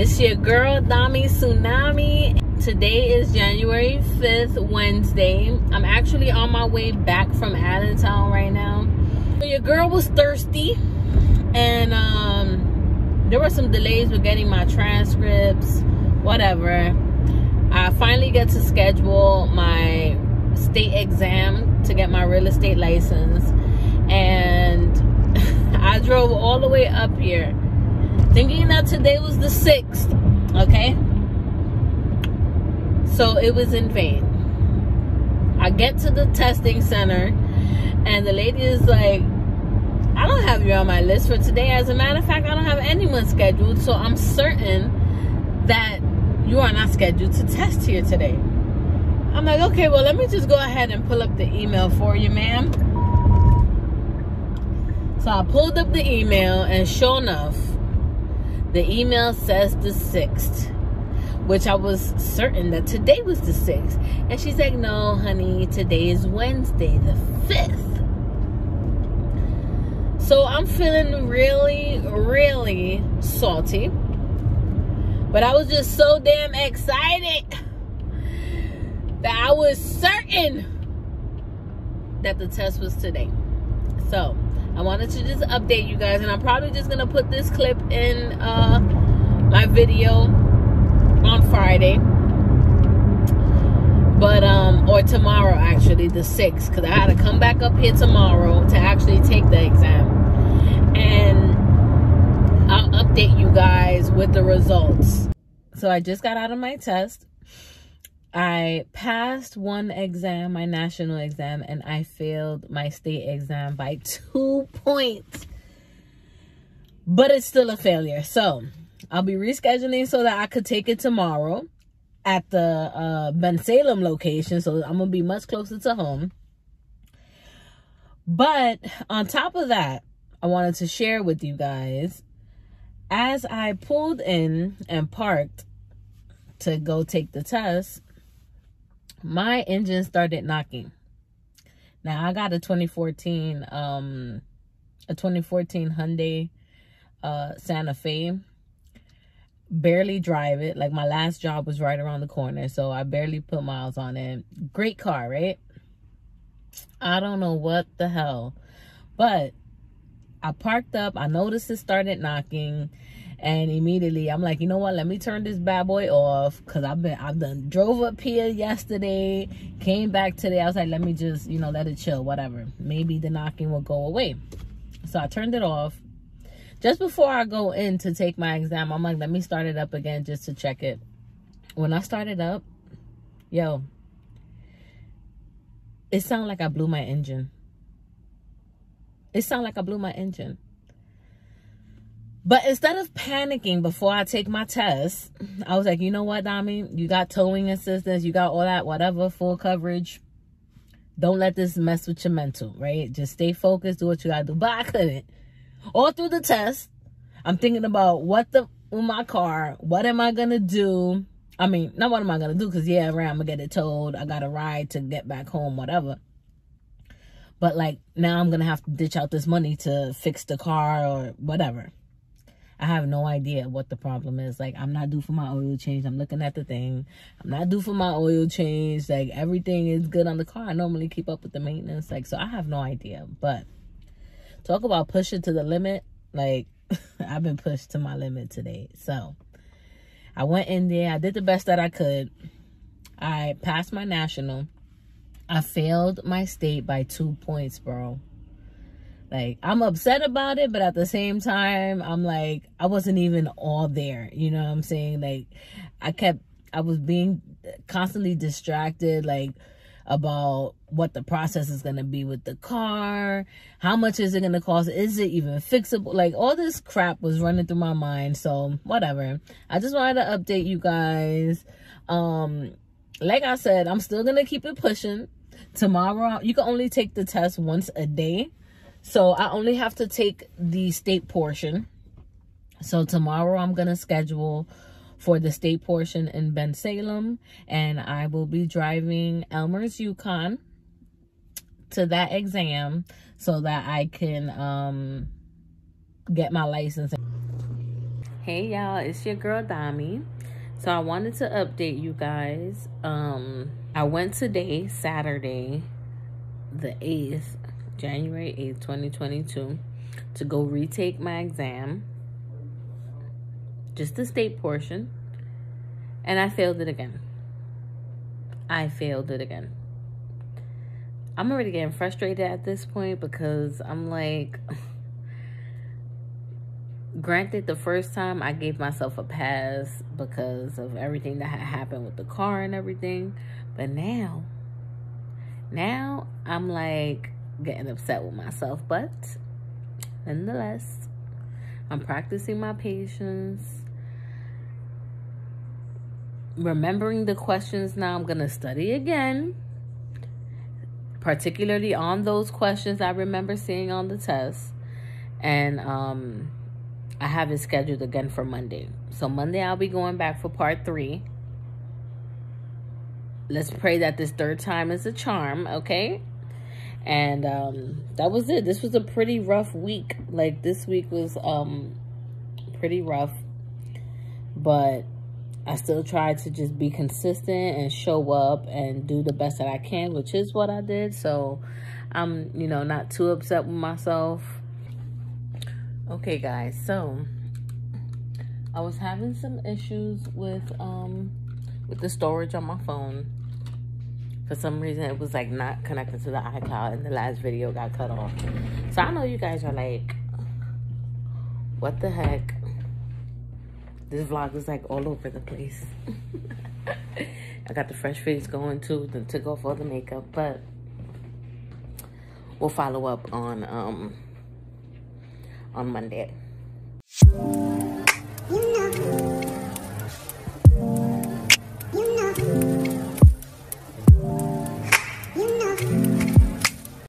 It's your girl Dami Tsunami. Today is January 5th, Wednesday. I'm actually on my way back from Allentown right now. Your girl was thirsty and um, there were some delays with getting my transcripts, whatever. I finally get to schedule my state exam to get my real estate license and I drove all the way up here thinking that today was the 6th, okay? So it was in vain. I get to the testing center and the lady is like, I don't have you on my list for today. As a matter of fact, I don't have anyone scheduled. So I'm certain that you are not scheduled to test here today. I'm like, okay, well, let me just go ahead and pull up the email for you, ma'am. So I pulled up the email and sure enough, the email says the 6th, which I was certain that today was the 6th. And she's like, no, honey, today is Wednesday, the 5th. So I'm feeling really, really salty. But I was just so damn excited that I was certain that the test was today. So I wanted to just update you guys, and I'm probably just gonna put this clip in uh, my video on Friday, but um, or tomorrow actually, the sixth, because I had to come back up here tomorrow to actually take the exam, and I'll update you guys with the results. So I just got out of my test. I passed one exam, my national exam, and I failed my state exam by two points. But it's still a failure. So I'll be rescheduling so that I could take it tomorrow at the uh, Bensalem location. So I'm going to be much closer to home. But on top of that, I wanted to share with you guys as I pulled in and parked to go take the test my engine started knocking. Now I got a 2014 um a 2014 Hyundai uh Santa Fe. Barely drive it. Like my last job was right around the corner, so I barely put miles on it. Great car, right? I don't know what the hell. But I parked up, I noticed it started knocking and immediately I'm like, you know what? Let me turn this bad boy off because I've been I've done drove up here yesterday, came back today. I was like, let me just you know let it chill, whatever. Maybe the knocking will go away. So I turned it off. Just before I go in to take my exam, I'm like, let me start it up again just to check it. When I started up, yo, it sounded like I blew my engine. It sounded like I blew my engine. But instead of panicking before I take my test, I was like, you know what, Dami? You got towing assistance. You got all that, whatever, full coverage. Don't let this mess with your mental, right? Just stay focused, do what you got to do. But I couldn't. All through the test, I'm thinking about what the, with my car, what am I to do? I mean, not what am I to do? Because, yeah, right, I'm to get it towed. I got a ride to get back home, whatever. But, like, now I'm to have to ditch out this money to fix the car or whatever. I have no idea what the problem is. Like, I'm not due for my oil change. I'm looking at the thing. I'm not due for my oil change. Like, everything is good on the car. I normally keep up with the maintenance. Like, so I have no idea. But talk about pushing to the limit. Like, I've been pushed to my limit today. So, I went in there. I did the best that I could. I passed my national. I failed my state by two points, bro. Like, I'm upset about it, but at the same time, I'm like, I wasn't even all there. You know what I'm saying? Like, I kept, I was being constantly distracted, like, about what the process is going to be with the car. How much is it going to cost? Is it even fixable? Like, all this crap was running through my mind. So, whatever. I just wanted to update you guys. Um, like I said, I'm still going to keep it pushing. Tomorrow, you can only take the test once a day. So I only have to take the state portion. So tomorrow I'm going to schedule for the state portion in Bensalem. And I will be driving Elmer's Yukon to that exam so that I can um, get my license. Hey y'all, it's your girl Dami. So I wanted to update you guys. Um I went today, Saturday, the 8th, January 8th, 2022, to go retake my exam. Just the state portion. And I failed it again. I failed it again. I'm already getting frustrated at this point because I'm like granted the first time i gave myself a pass because of everything that had happened with the car and everything but now now i'm like getting upset with myself but nonetheless i'm practicing my patience remembering the questions now i'm gonna study again particularly on those questions i remember seeing on the test and um I have it scheduled again for Monday. So Monday I'll be going back for part three. Let's pray that this third time is a charm, okay? And um, that was it. This was a pretty rough week. Like this week was um pretty rough. But I still tried to just be consistent and show up and do the best that I can, which is what I did. So I'm, you know, not too upset with myself Okay, guys, so I was having some issues with um with the storage on my phone. For some reason, it was like not connected to the iCloud, and the last video got cut off. So I know you guys are like, what the heck? This vlog is like all over the place. I got the fresh face going too, then took off all the makeup, but we'll follow up on um on Monday.